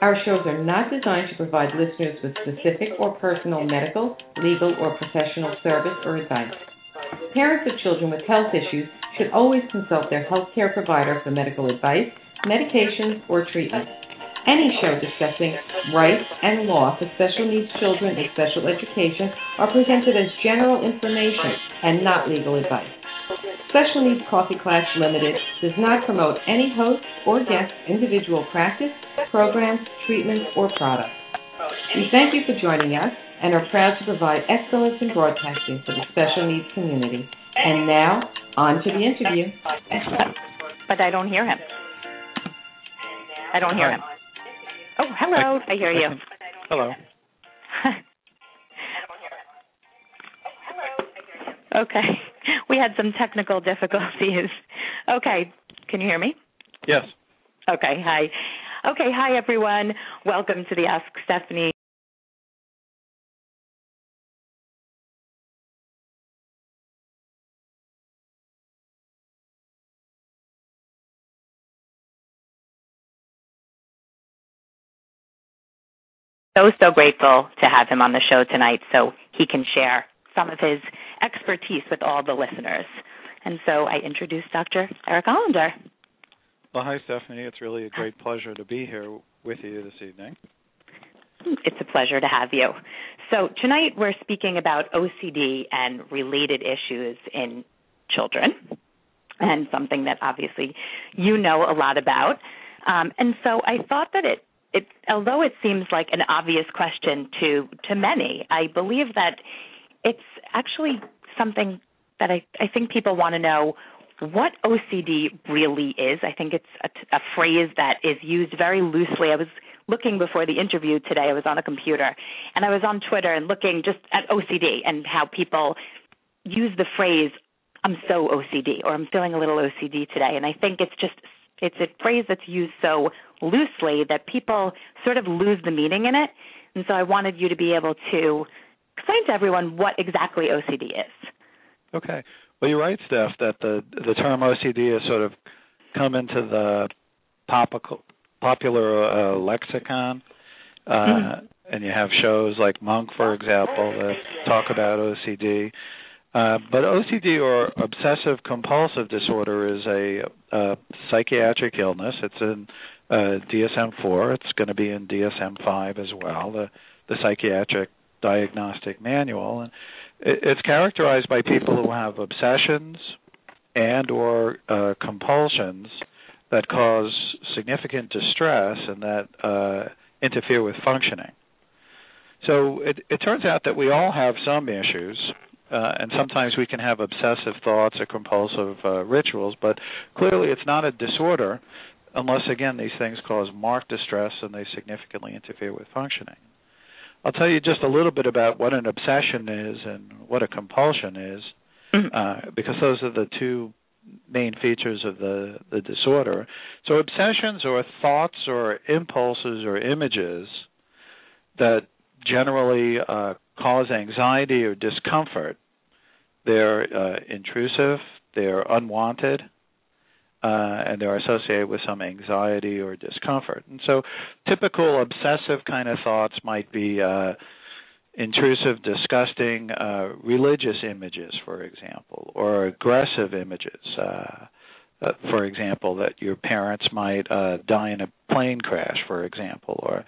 Our shows are not designed to provide listeners with specific or personal medical, legal, or professional service or advice. Parents of children with health issues should always consult their healthcare provider for medical advice, medications, or treatment. Any show discussing rights and law for special needs children in special education are presented as general information and not legal advice. Special Needs Coffee Klatch Limited does not promote any host or guest individual practice, programs, treatments, or products. We thank you for joining us and are proud to provide excellence in broadcasting for the special needs community. And now, on to the interview. But I don't hear him. I don't hear him. Oh, hello. I hear you. Hello. okay. We had some technical difficulties. Okay. Can you hear me? Yes. Okay. Hi. Okay. Hi, everyone. Welcome to the Ask Stefanie. So, so grateful to have him on the show tonight so he can share some of his expertise with all the listeners. And so I introduce Dr. Eric Hollander. Well, hi, Stefanie. It's really a great pleasure to be here with you this evening. It's a pleasure to have you. So, tonight we're speaking about OCD and related issues in children, and something that obviously you know a lot about. Um, and so I thought that it, it, although it seems like an obvious question to to many, I believe that it's actually something that I, I think people want to know what OCD really is. I think it's a, a phrase that is used very loosely. I was looking before the interview today. I was on a computer and I was on Twitter and looking just at OCD and how people use the phrase "I'm so OCD" or "I'm feeling a little OCD today." And I think it's just it's a phrase that's used so loosely that people sort of lose the meaning in it. And so I wanted you to be able to explain to everyone what exactly OCD is. Okay. Well, you're right, Steph, that the the term OCD has sort of come into the topical, popular uh, lexicon. Uh, Mm-hmm. And you have shows like Monk, for example, that talk about OCD. Uh, but OCD or obsessive compulsive disorder is a, a psychiatric illness. It's in uh, DSM-4. It's going to be in DSM-5 as well, the, the psychiatric diagnostic manual. And it's characterized by people who have obsessions and or uh, compulsions that cause significant distress and that uh, interfere with functioning. So it, it turns out that we all have some issues, uh, and sometimes we can have obsessive thoughts or compulsive uh, rituals, but clearly it's not a disorder unless, again, these things cause marked distress and they significantly interfere with functioning. I'll tell you just a little bit about what an obsession is and what a compulsion is, uh, because those are the two main features of the, the disorder. So, obsessions are thoughts or impulses or images that generally uh, cause anxiety or discomfort. They're uh, intrusive, they're unwanted, uh, and they're associated with some anxiety or discomfort. And so, typical obsessive kind of thoughts might be uh, intrusive, disgusting uh, religious images, for example, or aggressive images. Uh, uh, for example, that your parents might uh, die in a plane crash, for example, or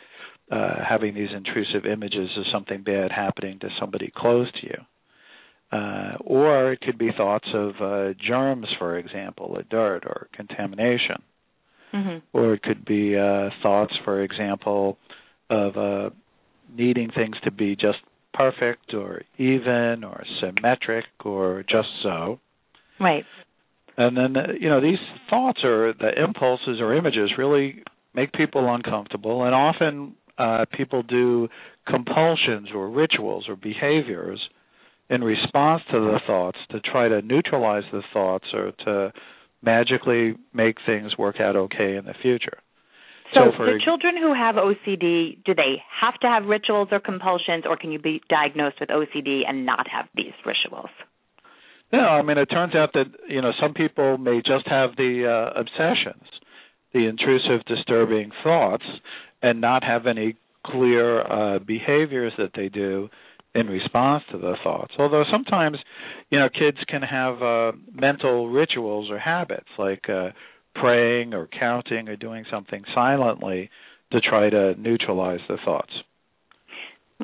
uh, having these intrusive images of something bad happening to somebody close to you. Uh, or it could be thoughts of uh, germs, for example, or dirt or contamination. Mm-hmm. Or it could be uh, thoughts, for example, of uh, needing things to be just perfect or even or symmetric or just so. Right. And then, uh, you know, these thoughts or the impulses or images really make people uncomfortable and often uh, people do compulsions or rituals or behaviors in response to the thoughts to try to neutralize the thoughts or to magically make things work out okay in the future. So, So for- the children who have OCD, do they have to have rituals or compulsions, or can you be diagnosed with OCD and not have these rituals? No, I mean it turns out that you know some people may just have the uh, obsessions, the intrusive, disturbing thoughts, and not have any clear uh, behaviors that they do in response to the thoughts. Although sometimes, you know, kids can have uh, mental rituals or habits like uh, praying or counting or doing something silently to try to neutralize the thoughts.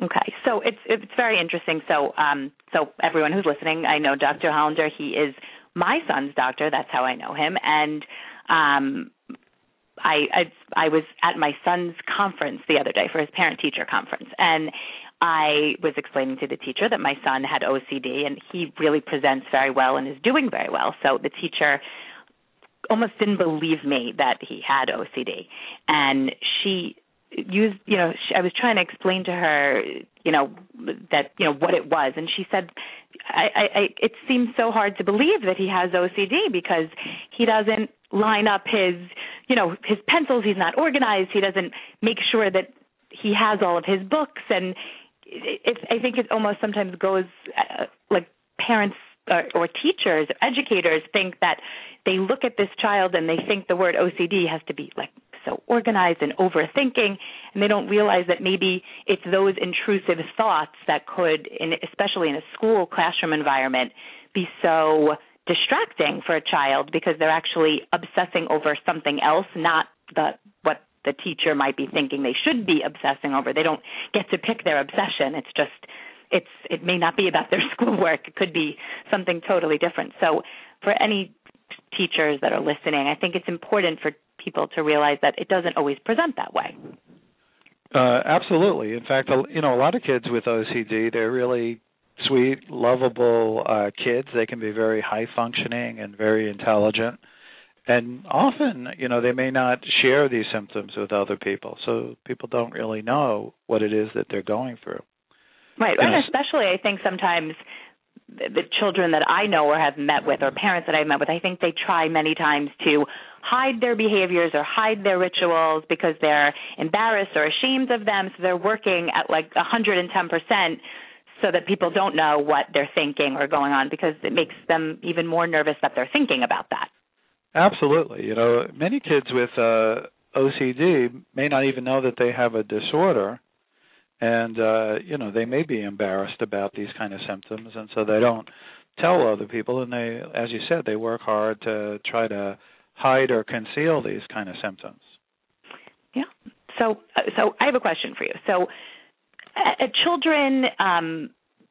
Okay, so it's it's very interesting. So, um, so everyone who's listening, I know Dr. Hollander. He is my son's doctor. That's how I know him. And um, I, I I was at my son's conference the other day for his parent teacher conference, and I was explaining to the teacher that my son had OCD, and he really presents very well and is doing very well. So the teacher almost didn't believe me that he had OCD, and she used you know she, I was trying to explain to her you know that you know what it was, and she said I, I, I it seems so hard to believe that he has OCD because he doesn't line up his you know his pencils. He's not organized. He doesn't make sure that he has all of his books. And it, I think it almost sometimes goes uh, like parents or, or teachers or educators think that they look at this child and they think the word OCD has to be like so organized and overthinking and they don't realize that maybe it's those intrusive thoughts that could in especially in a school classroom environment be so distracting for a child because they're actually obsessing over something else not the what the teacher might be thinking they should be obsessing over they don't get to pick their obsession it's just it's it may not be about their schoolwork it could be something totally different so for any teachers that are listening i think it's important for people to realize that it doesn't always present that way Uh, absolutely. In fact, you know, a lot of kids with OCD, they're really sweet, lovable uh, kids. They can be very high functioning and very intelligent. And often, you know, they may not share these symptoms with other people, so people don't really know what it is that they're going through. Right, You and know, especially I think sometimes the, children that I know or have met with, or parents that I've met with, I think they try many times to hide their behaviors or hide their rituals because they're embarrassed or ashamed of them. So they're working at like 110 percent so that people don't know what they're thinking or going on because it makes them even more nervous that they're thinking about that. Absolutely. You know, many kids with uh OCD may not even know that they have a disorder and uh you know, they may be embarrassed about these kind of symptoms and so they don't tell other people and they as you said, they work hard to try to hide or conceal these kind of symptoms. Yeah. So, so I have a question for you. So, uh, children, um,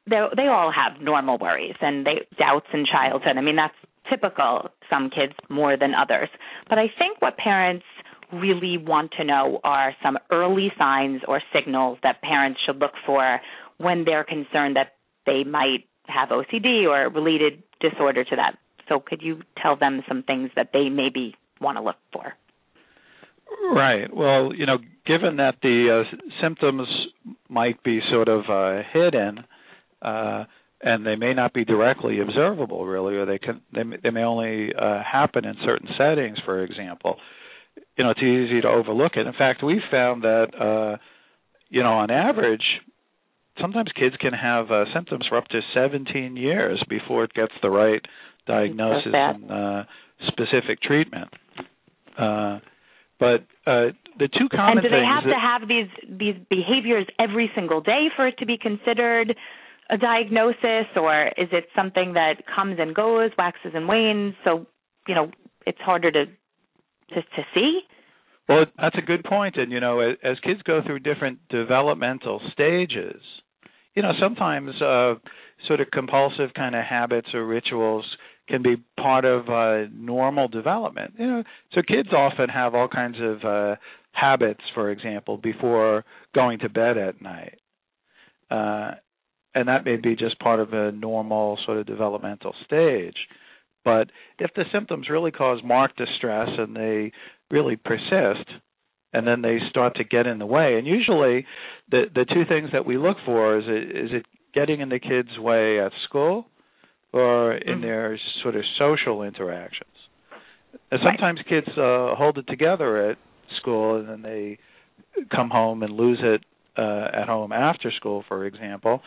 they they all have normal worries and they doubts in childhood. I mean, that's typical. Some kids more than others. But I think what parents really want to know are some early signs or signals that parents should look for when they're concerned that they might have OCD or related disorder to that. So, could you tell them some things that they maybe want to look for? Right. Well, you know, given that the uh, symptoms might be sort of uh, hidden, uh, and they may not be directly observable, really, or they can they may, they may only uh, happen in certain settings. For example, you know, it's easy to overlook it. In fact, we found that, uh, you know, on average, sometimes kids can have uh, symptoms for up to 17 years before it gets the right diagnosis and uh, specific treatment. Uh, but uh, the two common and do they have that, to have these these behaviors every single day for it to be considered a diagnosis, or is it something that comes and goes, waxes and wanes? So you know, it's harder to to, to see. Well, that's a good point. And you know, as, as kids go through different developmental stages, you know, sometimes uh, sort of compulsive kind of habits or rituals can be part of uh, normal development. You know, so kids often have all kinds of uh, habits, for example, before going to bed at night. Uh, and that may be just part of a normal sort of developmental stage. But if the symptoms really cause marked distress and they really persist, and then they start to get in the way. And usually, the the two things that we look for is it, is it getting in the kids' way at school, or in Mhm. their sort of social interactions. And sometimes kids uh, hold it together at school, and then they come home and lose it uh, at home after school, for example.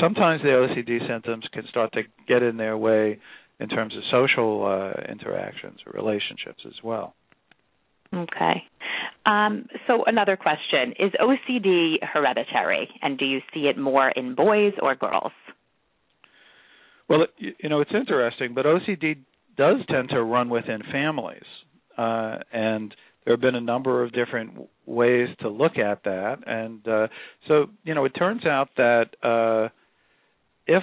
Sometimes the OCD symptoms can start to get in their way in terms of social uh, interactions or relationships as well. Okay. Um, so another question: Is OCD hereditary, and do you see it more in boys or girls? Well, you know, it's interesting, but OCD does tend to run within families, uh, and there have been a number of different ways to look at that. And uh, so, you know, it turns out that uh, if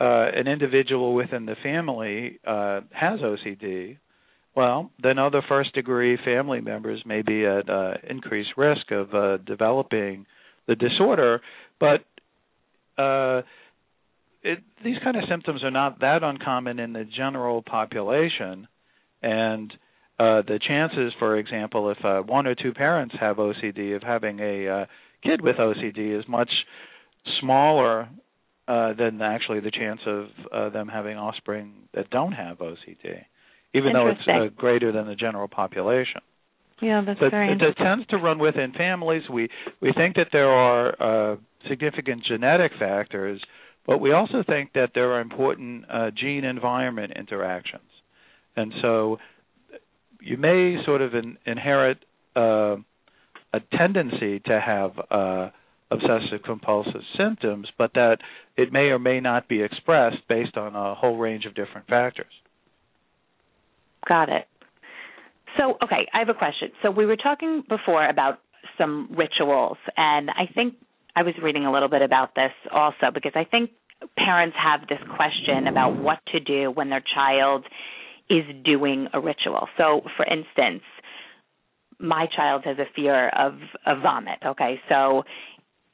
uh, an individual within the family uh, has OCD, well, then other first degree family members may be at uh, increased risk of uh, developing the disorder. But uh, it, these kind of symptoms are not that uncommon in the general population, and uh, the chances, for example, if uh, one or two parents have OCD, of having a uh, kid with OCD is much smaller uh, than actually the chance of uh, them having offspring that don't have OCD, even though it's uh, greater than the general population. Yeah, that's So very it, it tends to run within families. We we think that there are uh, significant genetic factors, but we also think that there are important uh, gene environment interactions, and so you may sort of in, inherit uh, a tendency to have uh, obsessive compulsive symptoms, but that it may or may not be expressed based on a whole range of different factors. Got it. So, okay, I have a question. So, we were talking before about some rituals, and I think I was reading a little bit about this also because I think parents have this question about what to do when their child is doing a ritual. So, for instance, my child has a fear of of vomit. Okay, so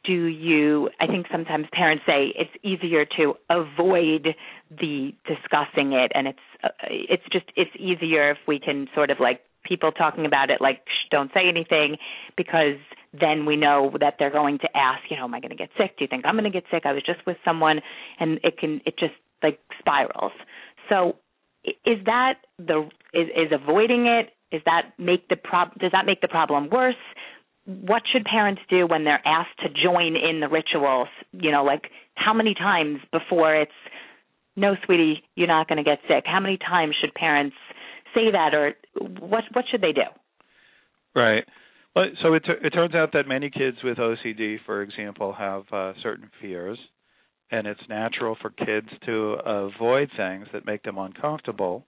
do you i think sometimes parents say it's easier to avoid the discussing it and it's uh, it's just it's easier if we can sort of like people talking about it like Shh, don't say anything because then we know that they're going to ask you know am i going to get sick do you think i'm going to get sick i was just with someone and it can it just like spirals so is that the is is avoiding it is that make the prob does that make the problem worse what should parents do when they're asked to join in the rituals? You know, like how many times before it's no, sweetie, you're not going to get sick. How many times should parents say that, or what? What should they do? Right. Well, so it it turns out that many kids with OCD, for example, have uh, certain fears, and it's natural for kids to avoid things that make them uncomfortable,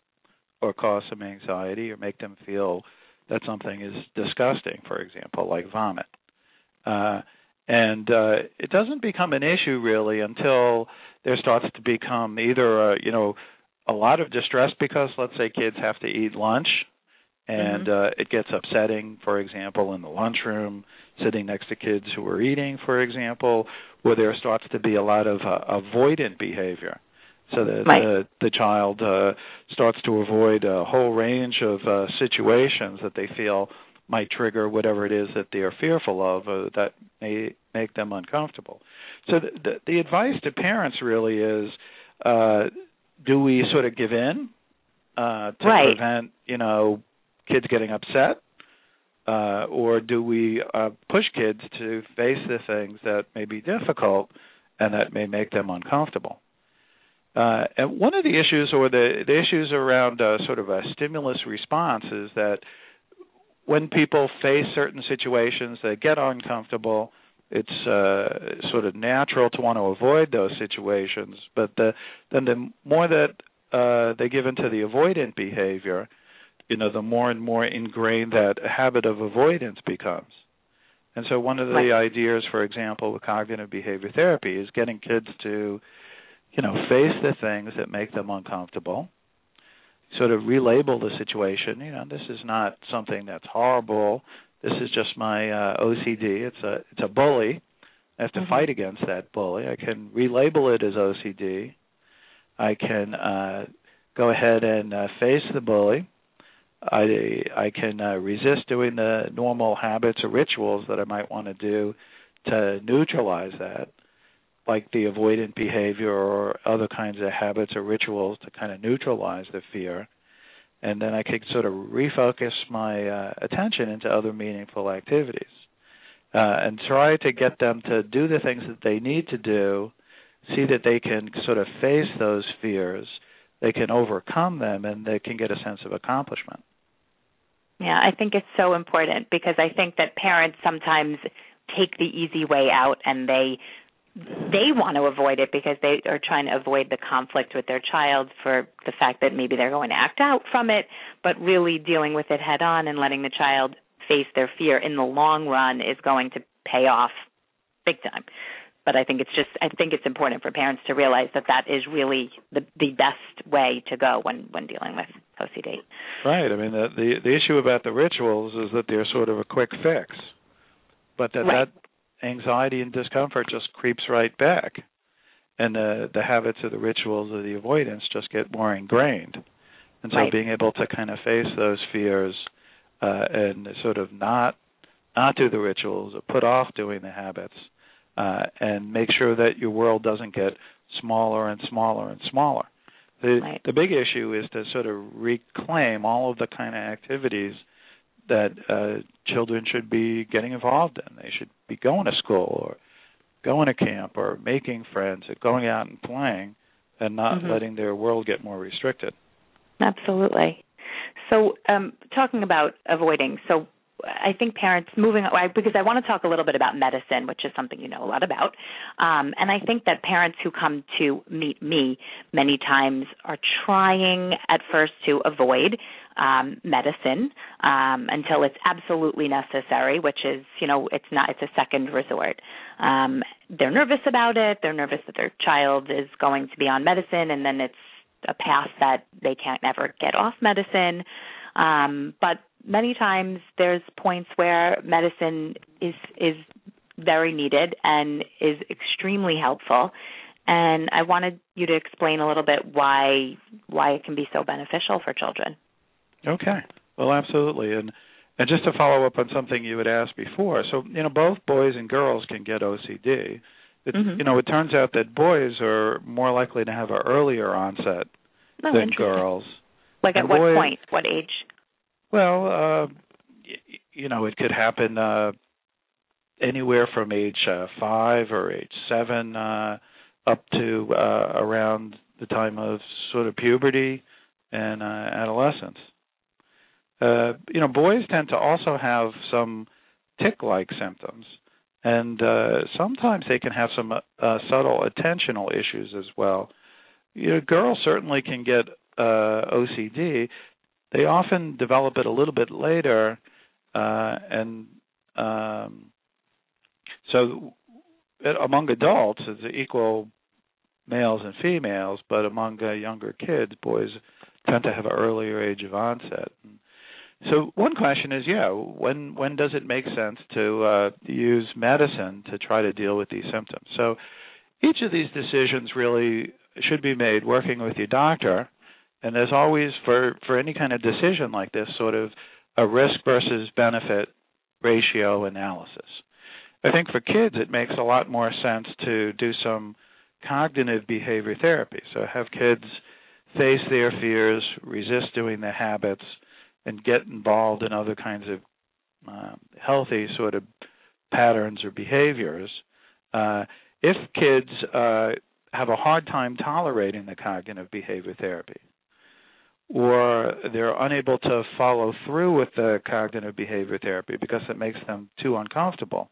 or cause some anxiety, or make them feel that something is disgusting, for example, like vomit. Uh, and uh, it doesn't become an issue really until there starts to become either uh, you know a lot of distress because let's say kids have to eat lunch and uh, it gets upsetting, for example, in the lunchroom, sitting next to kids who are eating, for example, where there starts to be a lot of uh, avoidant behavior. So that Right. uh, the child uh, starts to avoid a whole range of uh, situations that they feel might trigger whatever it is that they are fearful of uh, that may make them uncomfortable. So the, the, the advice to parents really is: uh, do we sort of give in uh, to Right. prevent, you know, kids getting upset, uh, or do we uh, push kids to face the things that may be difficult and that may make them uncomfortable? Uh, and one of the issues, or the, the issues around uh, sort of a stimulus response, is that when people face certain situations, they get uncomfortable. It's uh, sort of natural to want to avoid those situations, but the, then the more that uh, they give into the avoidant behavior, you know, the more and more ingrained that habit of avoidance becomes. And so, one of the Right. ideas, for example, with cognitive behavior therapy is getting kids to, you know, face the things that make them uncomfortable, sort of relabel the situation. You know, this is not something that's horrible. This is just my uh, OCD. It's a it's a bully. I have to Mhm. fight against that bully. I can relabel it as OCD. I can uh, go ahead and uh, face the bully. I I can uh, resist doing the normal habits or rituals that I might want to do to neutralize that, like the avoidant behavior or other kinds of habits or rituals to kind of neutralize the fear. And then I can sort of refocus my uh, attention into other meaningful activities uh, and try to get them to do the things that they need to do, see that they can sort of face those fears, they can overcome them, and they can get a sense of accomplishment. Yeah, I think it's so important because I think that parents sometimes take the easy way out and they they want to avoid it because they are trying to avoid the conflict with their child for the fact that maybe they're going to act out from it, but really dealing with it head on and letting the child face their fear in the long run is going to pay off big time. But I think it's just I think it's important for parents to realize that that is really the the best way to go when when dealing with OCD. Right. I mean the the, the issue about the rituals is that they're sort of a quick fix, but that right. that anxiety and discomfort just creeps right back, and the the habits of the rituals or the avoidance just get more ingrained. And so right. being able to kind of face those fears uh, and sort of not not do the rituals or put off doing the habits uh, and make sure that your world doesn't get smaller and smaller and smaller. The right. the big issue is to sort of reclaim all of the kind of activities that uh, children should be getting involved in. They should be going to school or going to camp or making friends or going out and playing and not mm-hmm. letting their world get more restricted. Absolutely. So, um, talking about avoiding, so I think parents moving because I want to talk a little bit about medicine, which is something you know a lot about. Um, and I think that parents who come to meet me many times are trying at first to avoid um, medicine um, until it's absolutely necessary, which is you know it's not it's a second resort. Um, they're nervous about it. They're nervous that their child is going to be on medicine, and then it's a path that they can't ever get off medicine. Um, but many times there's points where medicine is is very needed and is extremely helpful. And I wanted you to explain a little bit why why it can be so beneficial for children. Okay. Well, absolutely. And and just to follow up on something you had asked before, so you know both boys and girls can get OCD. It, mm-hmm. You know, it turns out that boys are more likely to have an earlier onset oh, than girls. Like and at what boys, point? What age? Well, uh, y- you know, it could happen uh, anywhere from age uh, five or age seven uh, up to uh, around the time of sort of puberty and uh, adolescence. Uh, you know, boys tend to also have some tic-like symptoms, and uh, sometimes they can have some uh, subtle attentional issues as well. You know, girls certainly can get uh, OCD. They often develop it a little bit later, uh, and um, so among adults, it's equal males and females, but among uh, younger kids, boys tend to have an earlier age of onset. So one question is, yeah, when when does it make sense to uh, use medicine to try to deal with these symptoms? So each of these decisions really should be made working with your doctor, and there's always for for any kind of decision like this sort of a risk versus benefit ratio analysis. I think for kids it makes a lot more sense to do some cognitive behavior therapy. So have kids face their fears, resist doing the habits, and get involved in other kinds of uh, healthy sort of patterns or behaviors. Uh, if kids uh, have a hard time tolerating the cognitive behavior therapy, or they're unable to follow through with the cognitive behavior therapy because it makes them too uncomfortable,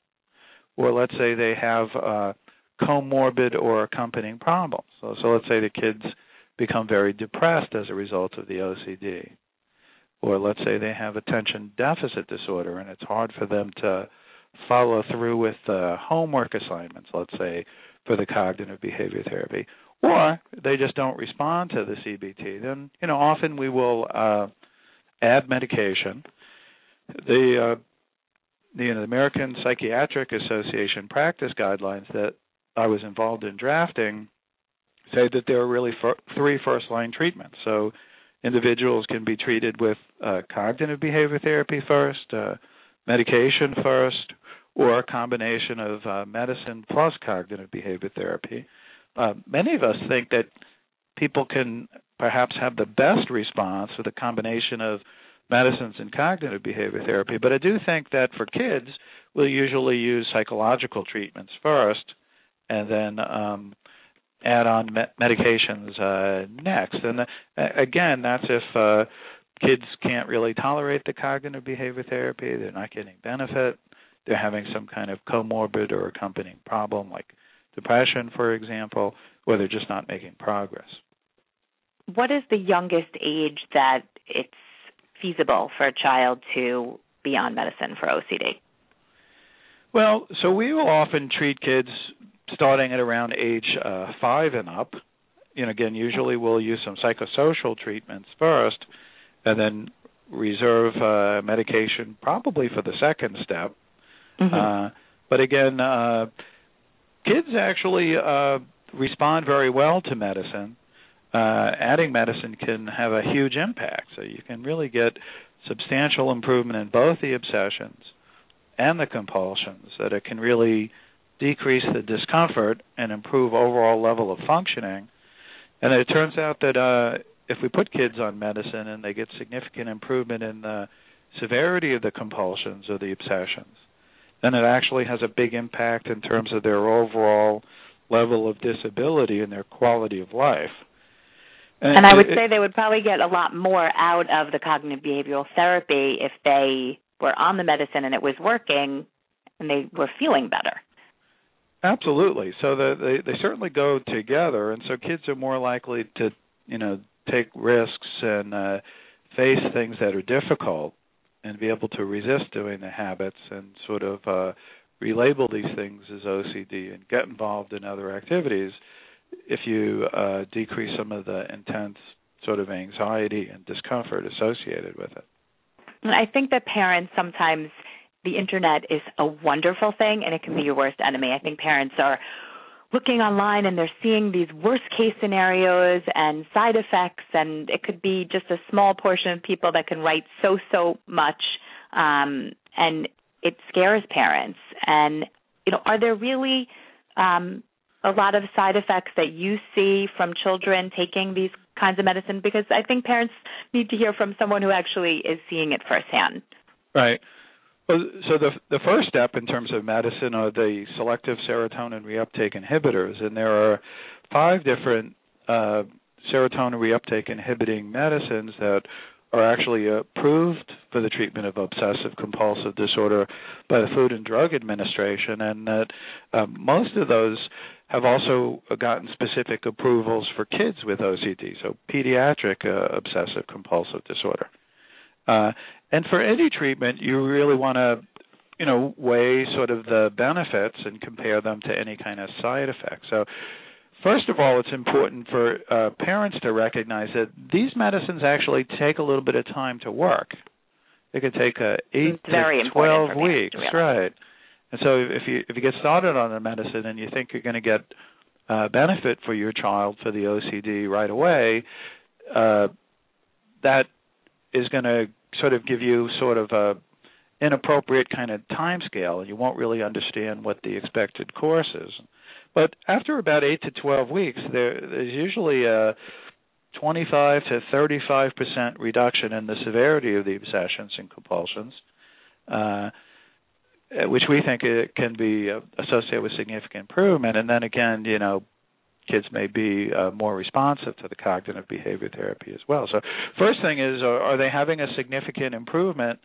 or let's say they have uh, comorbid or accompanying problems. So, so let's say the kids become very depressed as a result of the OCD, or let's say they have attention deficit disorder and it's hard for them to follow through with uh, homework assignments, let's say for the cognitive behavior therapy, or they just don't respond to the CBT, then you know often we will uh, add medication. The uh, the, you know, the American Psychiatric Association practice guidelines that I was involved in drafting say that there are really f- three first line treatments. So individuals can be treated with uh, cognitive behavior therapy first, uh, medication first, or a combination of uh, medicine plus cognitive behavior therapy. Uh, many of us think that people can perhaps have the best response with a combination of medicines and cognitive behavior therapy, but I do think that for kids, we'll usually use psychological treatments first and then um, add on me- medications uh, next. And uh, again, that's if uh, kids can't really tolerate the cognitive behavior therapy, they're not getting benefit, they're having some kind of comorbid or accompanying problem like depression, for example, or they're just not making progress. What is the youngest age that it's feasible for a child to be on medicine for OCD? Well, so we will often treat kids starting at around age uh, five and up. You know, again, usually we'll use some psychosocial treatments first, and then reserve uh, medication probably for the second step. Mm-hmm. Uh, but again, uh, kids actually uh, respond very well to medicine. Uh, adding medicine can have a huge impact. So you can really get substantial improvement in both the obsessions and the compulsions. That it can really decrease the discomfort and improve overall level of functioning. And it turns out that uh, if we put kids on medicine and they get significant improvement in the severity of the compulsions or the obsessions, then it actually has a big impact in terms of their overall level of disability and their quality of life. And, and I would it, say they would probably get a lot more out of the cognitive behavioral therapy if they were on the medicine and it was working and they were feeling better. Absolutely. So the, they they certainly go together, and so kids are more likely to you know take risks and uh, face things that are difficult, and be able to resist doing the habits and sort of uh, relabel these things as OCD and get involved in other activities. If you uh, decrease some of the intense sort of anxiety and discomfort associated with it. I think that parents sometimes the internet is a wonderful thing and it can be your worst enemy. I think parents are looking online and they're seeing these worst case scenarios and side effects and it could be just a small portion of people that can write so so much um, and it scares parents and you know are there really um, a lot of side effects that you see from children taking these kinds of medicine because I think parents need to hear from someone who actually is seeing it firsthand. Right. So the the first step in terms of medicine are the selective serotonin reuptake inhibitors, and there are five different uh, serotonin reuptake inhibiting medicines that are actually approved for the treatment of obsessive compulsive disorder by the Food and Drug Administration, and that uh, most of those have also gotten specific approvals for kids with OCD, so pediatric uh, obsessive compulsive disorder. Uh, and for any treatment, you really want to, you know, weigh sort of the benefits and compare them to any kind of side effects. So, first of all, it's important for uh, parents to recognize that these medicines actually take a little bit of time to work. They could take uh, eight it's to twelve weeks, right? And so, if you if you get started on a medicine and you think you're going to get uh, benefit for your child for the OCD right away, uh, that is going to sort of give you sort of a inappropriate kind of time scale and you won't really understand what the expected course is. But after about 8 to 12 weeks there there's usually a 25 to 35% reduction in the severity of the obsessions and compulsions. Uh, which we think it can be uh, associated with significant improvement. And then again, you know, kids may be uh, more responsive to the cognitive behavior therapy as well. So, first thing is, are, are they having a significant improvement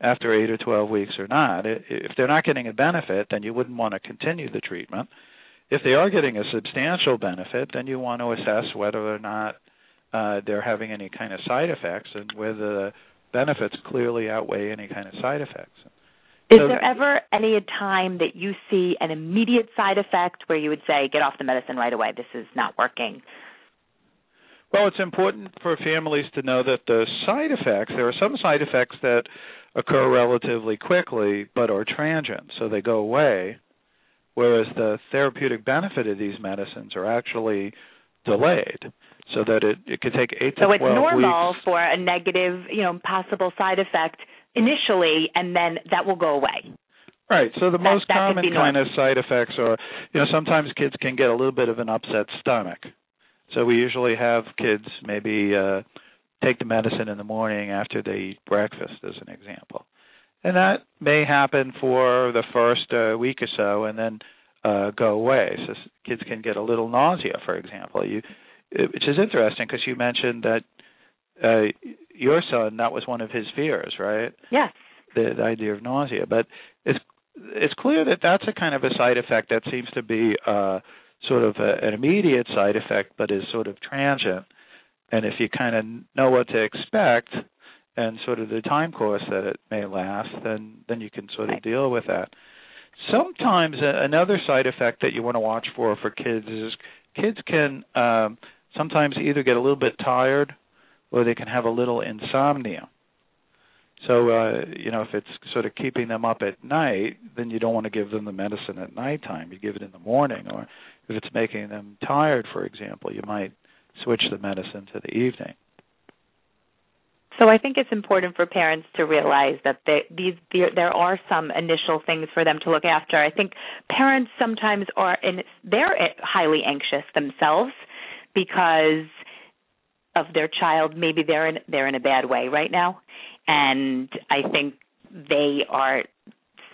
after eight or twelve weeks or not? If they're not getting a benefit, then you wouldn't want to continue the treatment. If they are getting a substantial benefit, then you want to assess whether or not uh, they're having any kind of side effects and whether the benefits clearly outweigh any kind of side effects. Is there ever any time that you see an immediate side effect where you would say, get off the medicine right away, this is not working? Well, it's important for families to know that the side effects, there are some side effects that occur relatively quickly but are transient, so they go away, whereas the therapeutic benefit of these medicines are actually delayed, so that it it could take eight to so it's normal weeks. for a negative, you know, possible side effect initially, and then that will go away. Right. So the That- most that common kind of side effects are, you know, sometimes kids can get a little bit of an upset stomach. So we usually have kids maybe uh take the medicine in the morning after they eat breakfast as an example. And that may happen for the first uh, week or so and then uh go away. So kids can get a little nausea, for example. You which is interesting because you mentioned that uh your son that was one of his fears, right? Yes. the, the idea of nausea. But it's it's clear that that's a kind of a side effect that seems to be uh, sort of a, an immediate side effect, but is sort of transient. And if you kind of know what to expect and sort of the time course that it may last, then then you can sort of Right. deal with that. Sometimes a, another side effect that you want to watch for for kids is kids can um, sometimes either get a little bit tired or they can have a little insomnia. So uh, you know, if it's sort of keeping them up at night, then you don't want to give them the medicine at nighttime. You give it in the morning, or if it's making them tired, for example, you might switch the medicine to the evening. So I think it's important for parents to realize that they, these there, there are some initial things for them to look after. I think parents sometimes are in they're highly anxious themselves because of their child. Maybe they're in they're in a bad way right now, and I think they are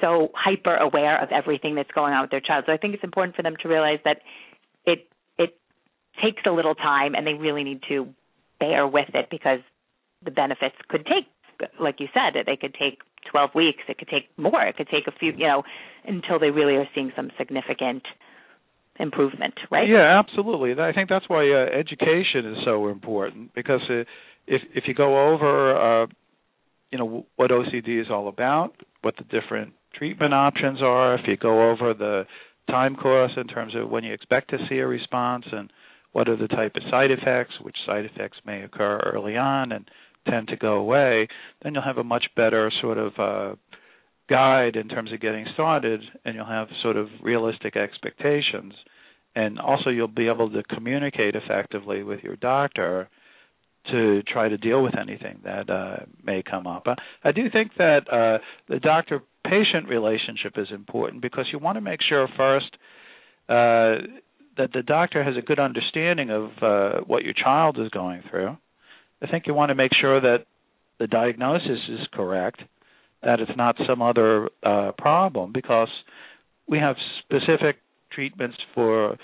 so hyper aware of everything that's going on with their child. So I think it's important for them to realize that it it takes a little time, and they really need to bear with it because the benefits could take like you said they could take 12 weeks it could take more it could take a few you know until they really are seeing some significant improvement right Yeah, absolutely. I think that's why uh, education is so important because uh, if if you go over, uh, you know, what OCD is all about, what the different treatment options are, if you go over the time course in terms of when you expect to see a response and what are the type of side effects, which side effects may occur early on and tend to go away, then you'll have a much better sort of uh, guide in terms of getting started, and you'll have sort of realistic expectations. And also, you'll be able to communicate effectively with your doctor to try to deal with anything that uh, may come up. Uh, I do think that uh, the doctor patient relationship is important because you want to make sure first uh, that the doctor has a good understanding of uh, what your child is going through. I think you want to make sure that the diagnosis is correct, that it's not some other uh, problem, because we have specific treatments for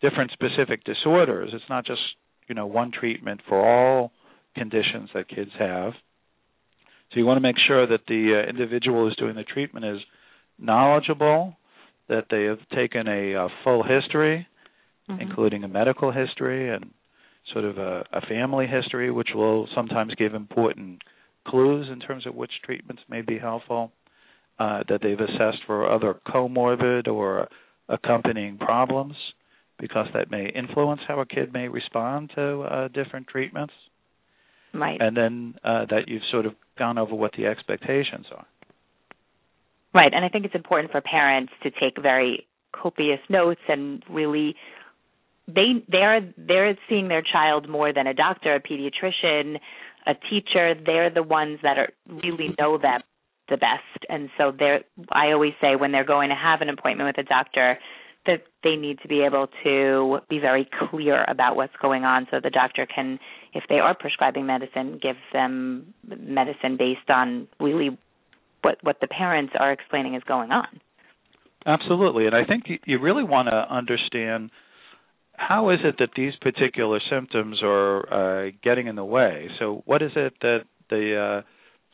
different specific disorders. It's not just you know one treatment for all conditions that kids have. So you want to make sure that the uh, individual who's doing the treatment is knowledgeable, that they have taken a, uh full history, Mhm. including a medical history and sort of a, a family history, which will sometimes give important clues in terms of which treatments may be helpful. Uh, that they've assessed for other comorbid or accompanying problems, because that may influence how a kid may respond to uh, different treatments. right And then uh, that you've sort of gone over what the expectations are. Right, and I think it's important for parents to take very copious notes and really they they're they're seeing their child more than a doctor, a pediatrician, a teacher. They're the ones that are really know them the best. And so they're I always say when they're going to have an appointment with a doctor that they need to be able to be very clear about what's going on so the doctor can if they are prescribing medicine give them medicine based on really what what the parents are explaining is going on. Absolutely, and I think you, you really want to understand how is it that these particular symptoms are uh, getting in the way. So, what is it that the uh,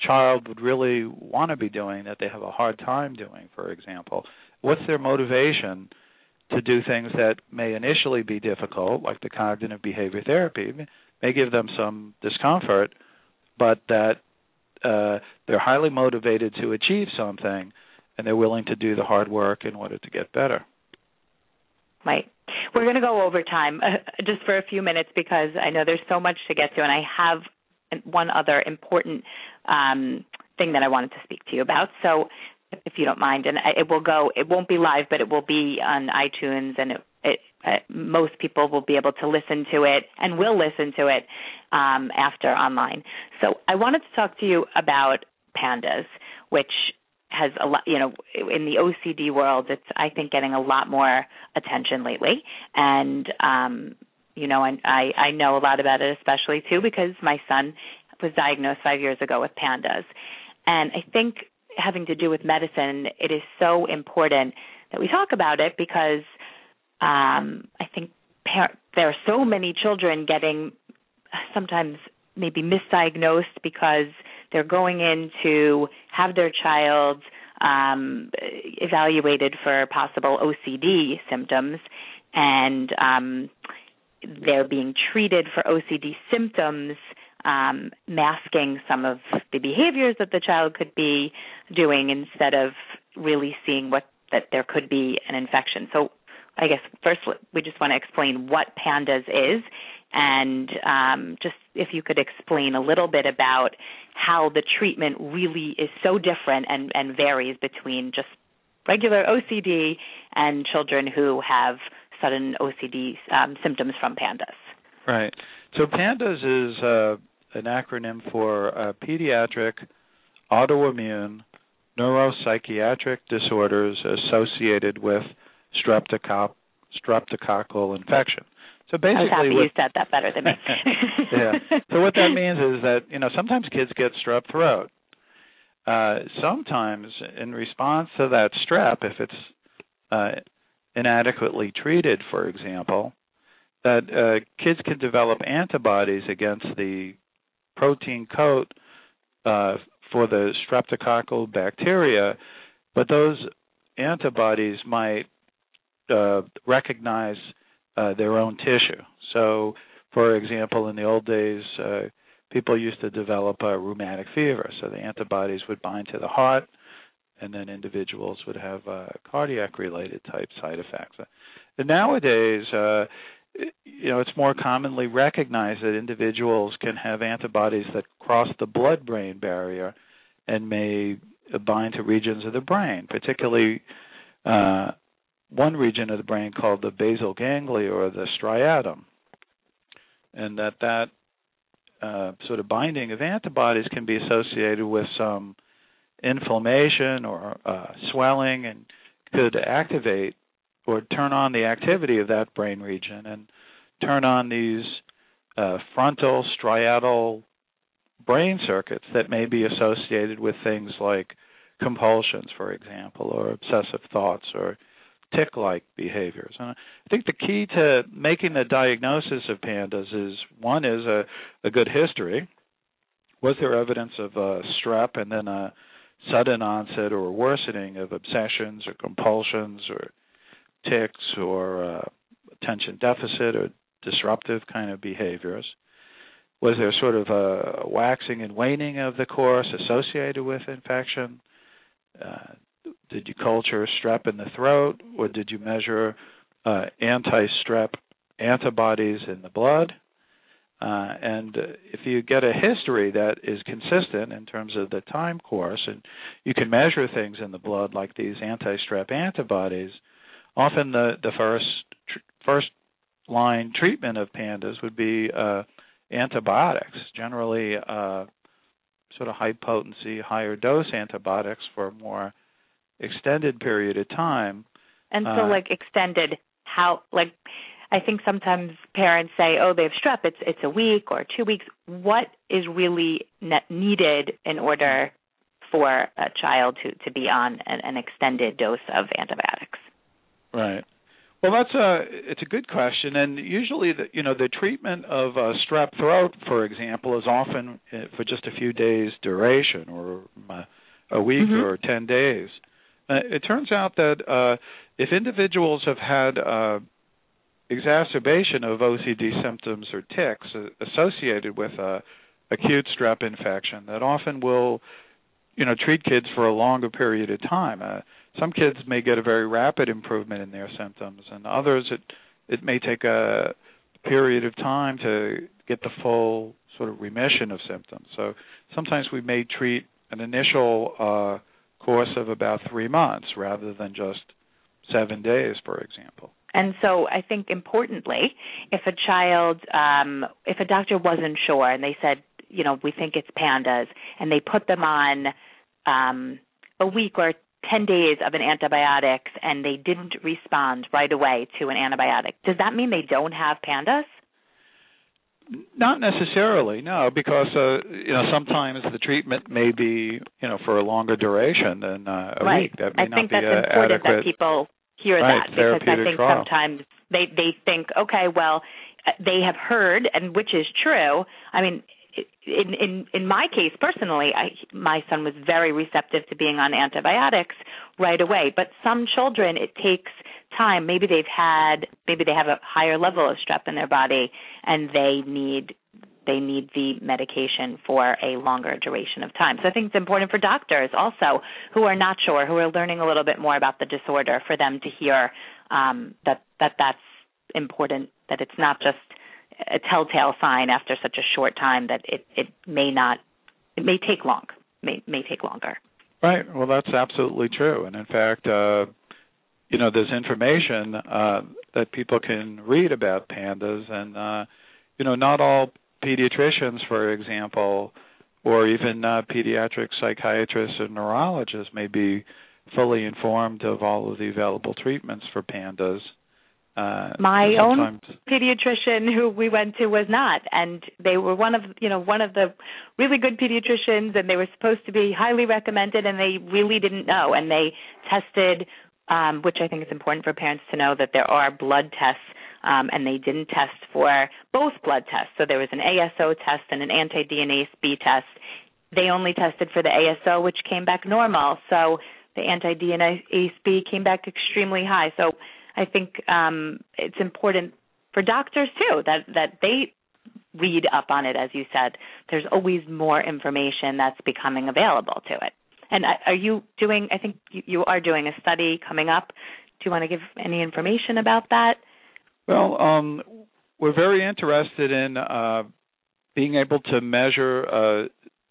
child would really want to be doing that they have a hard time doing? For example, what's their motivation to do things that may initially be difficult, like the cognitive behavior therapy, may give them some discomfort, but that uh, they're highly motivated to achieve something and they're willing to do the hard work in order to get better. Right. We're going to go over time uh, just for a few minutes because I know there's so much to get to, and I have one other important um, thing that I wanted to speak to you about. So, if you don't mind, and it will go, it won't be live, but it will be on iTunes, and it, it uh, most people will be able to listen to it and will listen to it um, after online. So I wanted to talk to you about PANDAS, which has a lot, you know, in the OCD world, it's I think getting a lot more attention lately, and um, you know, and I I know a lot about it, especially too because my son was diagnosed five years ago with PANDAS, and I think having to do with medicine, it is so important that we talk about it because um, I think par- there are so many children getting sometimes maybe misdiagnosed because they're going in to have their child um, evaluated for possible OCD symptoms, and um, they're being treated for OCD symptoms, um, masking some of the behaviors that the child could be doing instead of really seeing what that there could be an infection. So I guess first we just want to explain what PANDAS is and um, just if you could explain a little bit about how the treatment really is so different and, and varies between just regular OCD and children who have sudden OCD um, symptoms from PANDAS. Right. So PANDAS is uh, an acronym for uh, pediatric autoimmune neuropsychiatric disorders associated with streptococcal infection. So basically, I was happy what, you said that better than me. yeah. So what that means is that you know sometimes kids get strep throat. Uh, sometimes, in response to that strep, if it's uh, inadequately treated, for example, that uh, kids can develop antibodies against the protein coat uh, for the streptococcal bacteria, but those antibodies might uh, recognize uh, their own tissue. So, for example, in the old days, uh, people used to develop a rheumatic fever, so the antibodies would bind to the heart, and then individuals would have uh, cardiac-related type side effects. And nowadays, uh, you know, it's more commonly recognized that individuals can have antibodies that cross the blood-brain barrier and may bind to regions of the brain, particularly uh, one region of the brain called the basal ganglia or the striatum, and that that uh, sort of binding of antibodies can be associated with some inflammation or uh, swelling and could activate or turn on the activity of that brain region and turn on these uh, frontal striatal brain circuits that may be associated with things like compulsions, for example, or obsessive thoughts or tic-like behaviors. And I think the key to making the diagnosis of PANDAS is one is a, a good history. Was there evidence of uh, strep and then a sudden onset or worsening of obsessions or compulsions or tics or uh, attention deficit or disruptive kind of behaviors? Was there sort of a waxing and waning of the course associated with infection? Uh, did you culture strep in the throat, or did you measure uh, anti-strep antibodies in the blood? Uh, and if you get a history that is consistent in terms of the time course, and you can measure things in the blood like these anti-strep antibodies, often the the first tr- first line treatment of PANDAS would be uh, antibiotics, generally uh, sort of high potency, higher dose antibiotics for more extended period of time. And so, uh, like extended, how like I think sometimes parents say, "Oh, they have strep. It's it's a week or two weeks." What is really needed in order for a child to to be on an, an extended dose of antibiotics? Right. Well, that's a it's a good question, and usually the you know the treatment of uh, strep throat, for example, is often uh, for just a few days duration, or uh, a week mm-hmm. or ten days. Uh, it turns out that uh, if individuals have had uh, exacerbation of OCD symptoms or tics associated with a acute strep infection, that often will, you know, treat kids for a longer period of time. Uh, some kids may get a very rapid improvement in their symptoms, and others it it may take a period of time to get the full sort of remission of symptoms. So sometimes we may treat an initial uh, course of about three months rather than just seven days, for example. And so I think importantly, if a child, um, if a doctor wasn't sure and they said, you know, we think it's PANDAS, and they put them on um, a week or 10 days of an antibiotics and they didn't respond right away to an antibiotic, does that mean they don't have PANDAS? Not necessarily, no, because uh, you know sometimes the treatment may be you know for a longer duration than uh, a right. week. That may I not think be that's uh, important adequate. that people hear Right, that because I think trial. sometimes they they think, okay, well, uh, they have heard, and which is true. I mean, in in in my case personally, I my son was very receptive to being on antibiotics right away. But some children, it takes time. Maybe they've had, maybe they have a higher level of strep in their body, and they need they need the medication for a longer duration of time. So I think it's important for doctors also who are not sure, who are learning a little bit more about the disorder, for them to hear um, that that that's important. That it's not just a telltale sign after such a short time that it it may not it may take long may may take longer. Right. Well, that's absolutely true. And in fact, uh, you know, there's information uh, that people can read about PANDAS, and uh, you know, not all pediatricians, for example, or even uh, pediatric psychiatrists or neurologists may be fully informed of all of the available treatments for PANDAS. Uh, My own pediatrician who we went to was not and they were one of you know one of the really good pediatricians and they were supposed to be highly recommended and they really didn't know and they tested um which I think is important for parents to know that there are blood tests um and they didn't test for both blood tests. So there was an ASO test and an anti-DNase B test. They only tested for the ASO which came back normal. So the anti-DNase B came back extremely high. So I think um, it's important for doctors too that that they read up on it. As you said, there's always more information that's becoming available to it. And are you doing? I think you, are doing a study coming up. Do you want to give any information about that? Well, um, we're very interested in uh, being able to measure uh,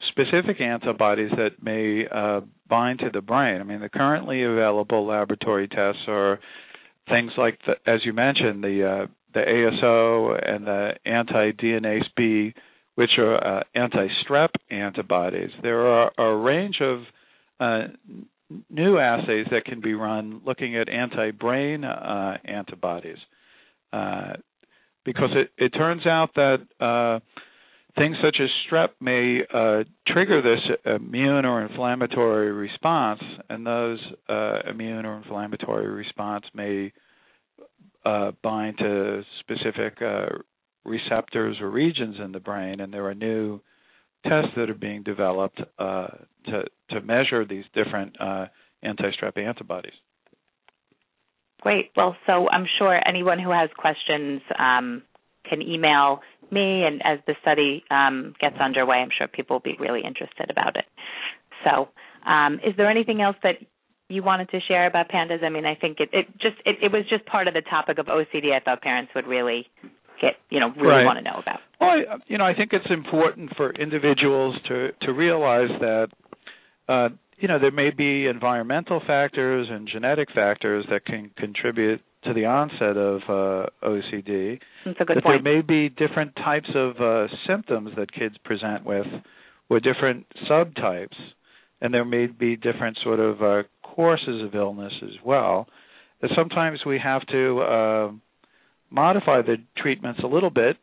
specific antibodies that may uh, bind to the brain. I mean, the currently available laboratory tests are things like, the, as you mentioned, the uh, the ASO and the anti-DNase B, which are uh, anti-strep antibodies. There are a range of uh, new assays that can be run looking at anti-brain uh, antibodies, uh, because it, it turns out that uh, things such as strep may uh, trigger this immune or inflammatory response, and those uh, immune or inflammatory response may uh, bind to specific uh, receptors or regions in the brain, and there are new tests that are being developed uh, to to measure these different uh, anti-strep antibodies. Great. Well, so I'm sure anyone who has questions um, can email me, and as the study um, gets underway, I'm sure people will be really interested about it. So, um, is there anything else that you wanted to share about PANDAS? I mean, I think it, it just it, it was just part of the topic of OCD. I thought parents would really get you know really Right. want to know about. Well, I- you know, I think it's important for individuals to to realize that uh, you know there may be environmental factors and genetic factors that can contribute to the onset of uh, OCD. That's a good that point. there may be different types of uh, symptoms that kids present with, or different subtypes, and there may be different sort of uh, courses of illness as well. That sometimes we have to uh, modify the treatments a little bit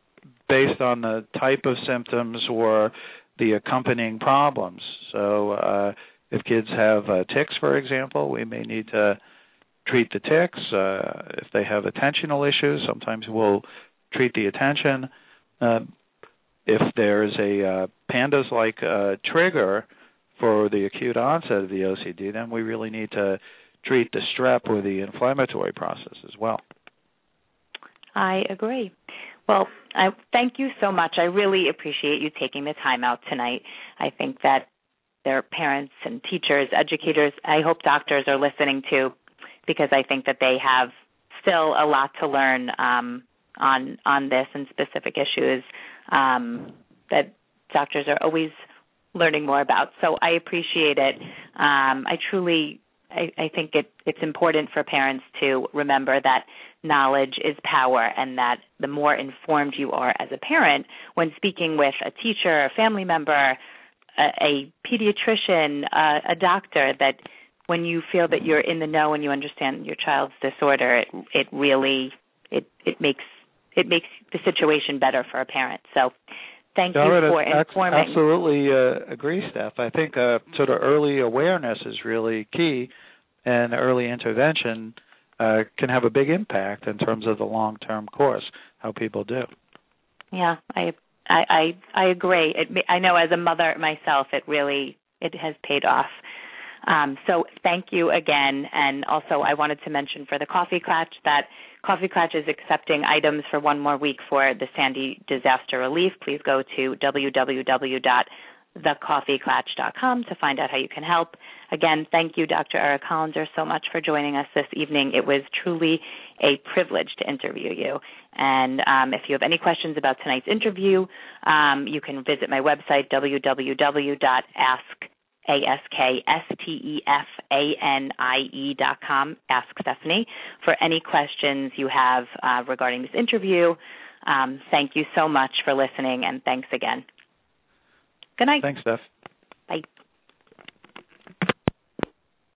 based on the type of symptoms or the accompanying problems. So, uh, if kids have uh, tics, for example, we may need to treat the tics. Uh, if they have attentional issues, sometimes we'll treat the attention. Uh, if there's a uh, PANDAS-like uh, trigger for the acute onset of the OCD, then we really need to treat the strep or the inflammatory process as well. I agree. Well, I thank you so much. I really appreciate you taking the time out tonight. I think that their parents and teachers, educators, I hope doctors are listening too, because I think that they have still a lot to learn um, on on this and specific issues um, that doctors are always learning more about. So I appreciate it. Um, I truly I, I think it, it's important for parents to remember that knowledge is power and that the more informed you are as a parent when speaking with a teacher, a family member, a, a pediatrician, a, a doctor, that when you feel that you're in the know and you understand your child's disorder, it, it really it it makes it makes the situation better for a parent. So thank no, you for informing. I absolutely uh, agree, Steph. I think uh, sort of early awareness is really key, and early intervention uh, can have a big impact in terms of the long-term course, how people do. Yeah, I I I, I agree. It, I know as a mother myself, it really it has paid off. Um, so thank you again. And also, I wanted to mention for the Coffee Klatch that Coffee Klatch is accepting items for one more week for the Sandy disaster relief. Please go to www.thecoffeeklatch.com to find out how you can help. Again, thank you, Dr. Eric Hollander, so much for joining us this evening. It was truly a privilege to interview you. And um, if you have any questions about tonight's interview, um, you can visit my website, www.ask.com a S K S T E F A N I E dot com. Ask Stefanie for any questions you have uh, regarding this interview. Um, thank you so much for listening, and thanks again. Good night. Thanks, Steph.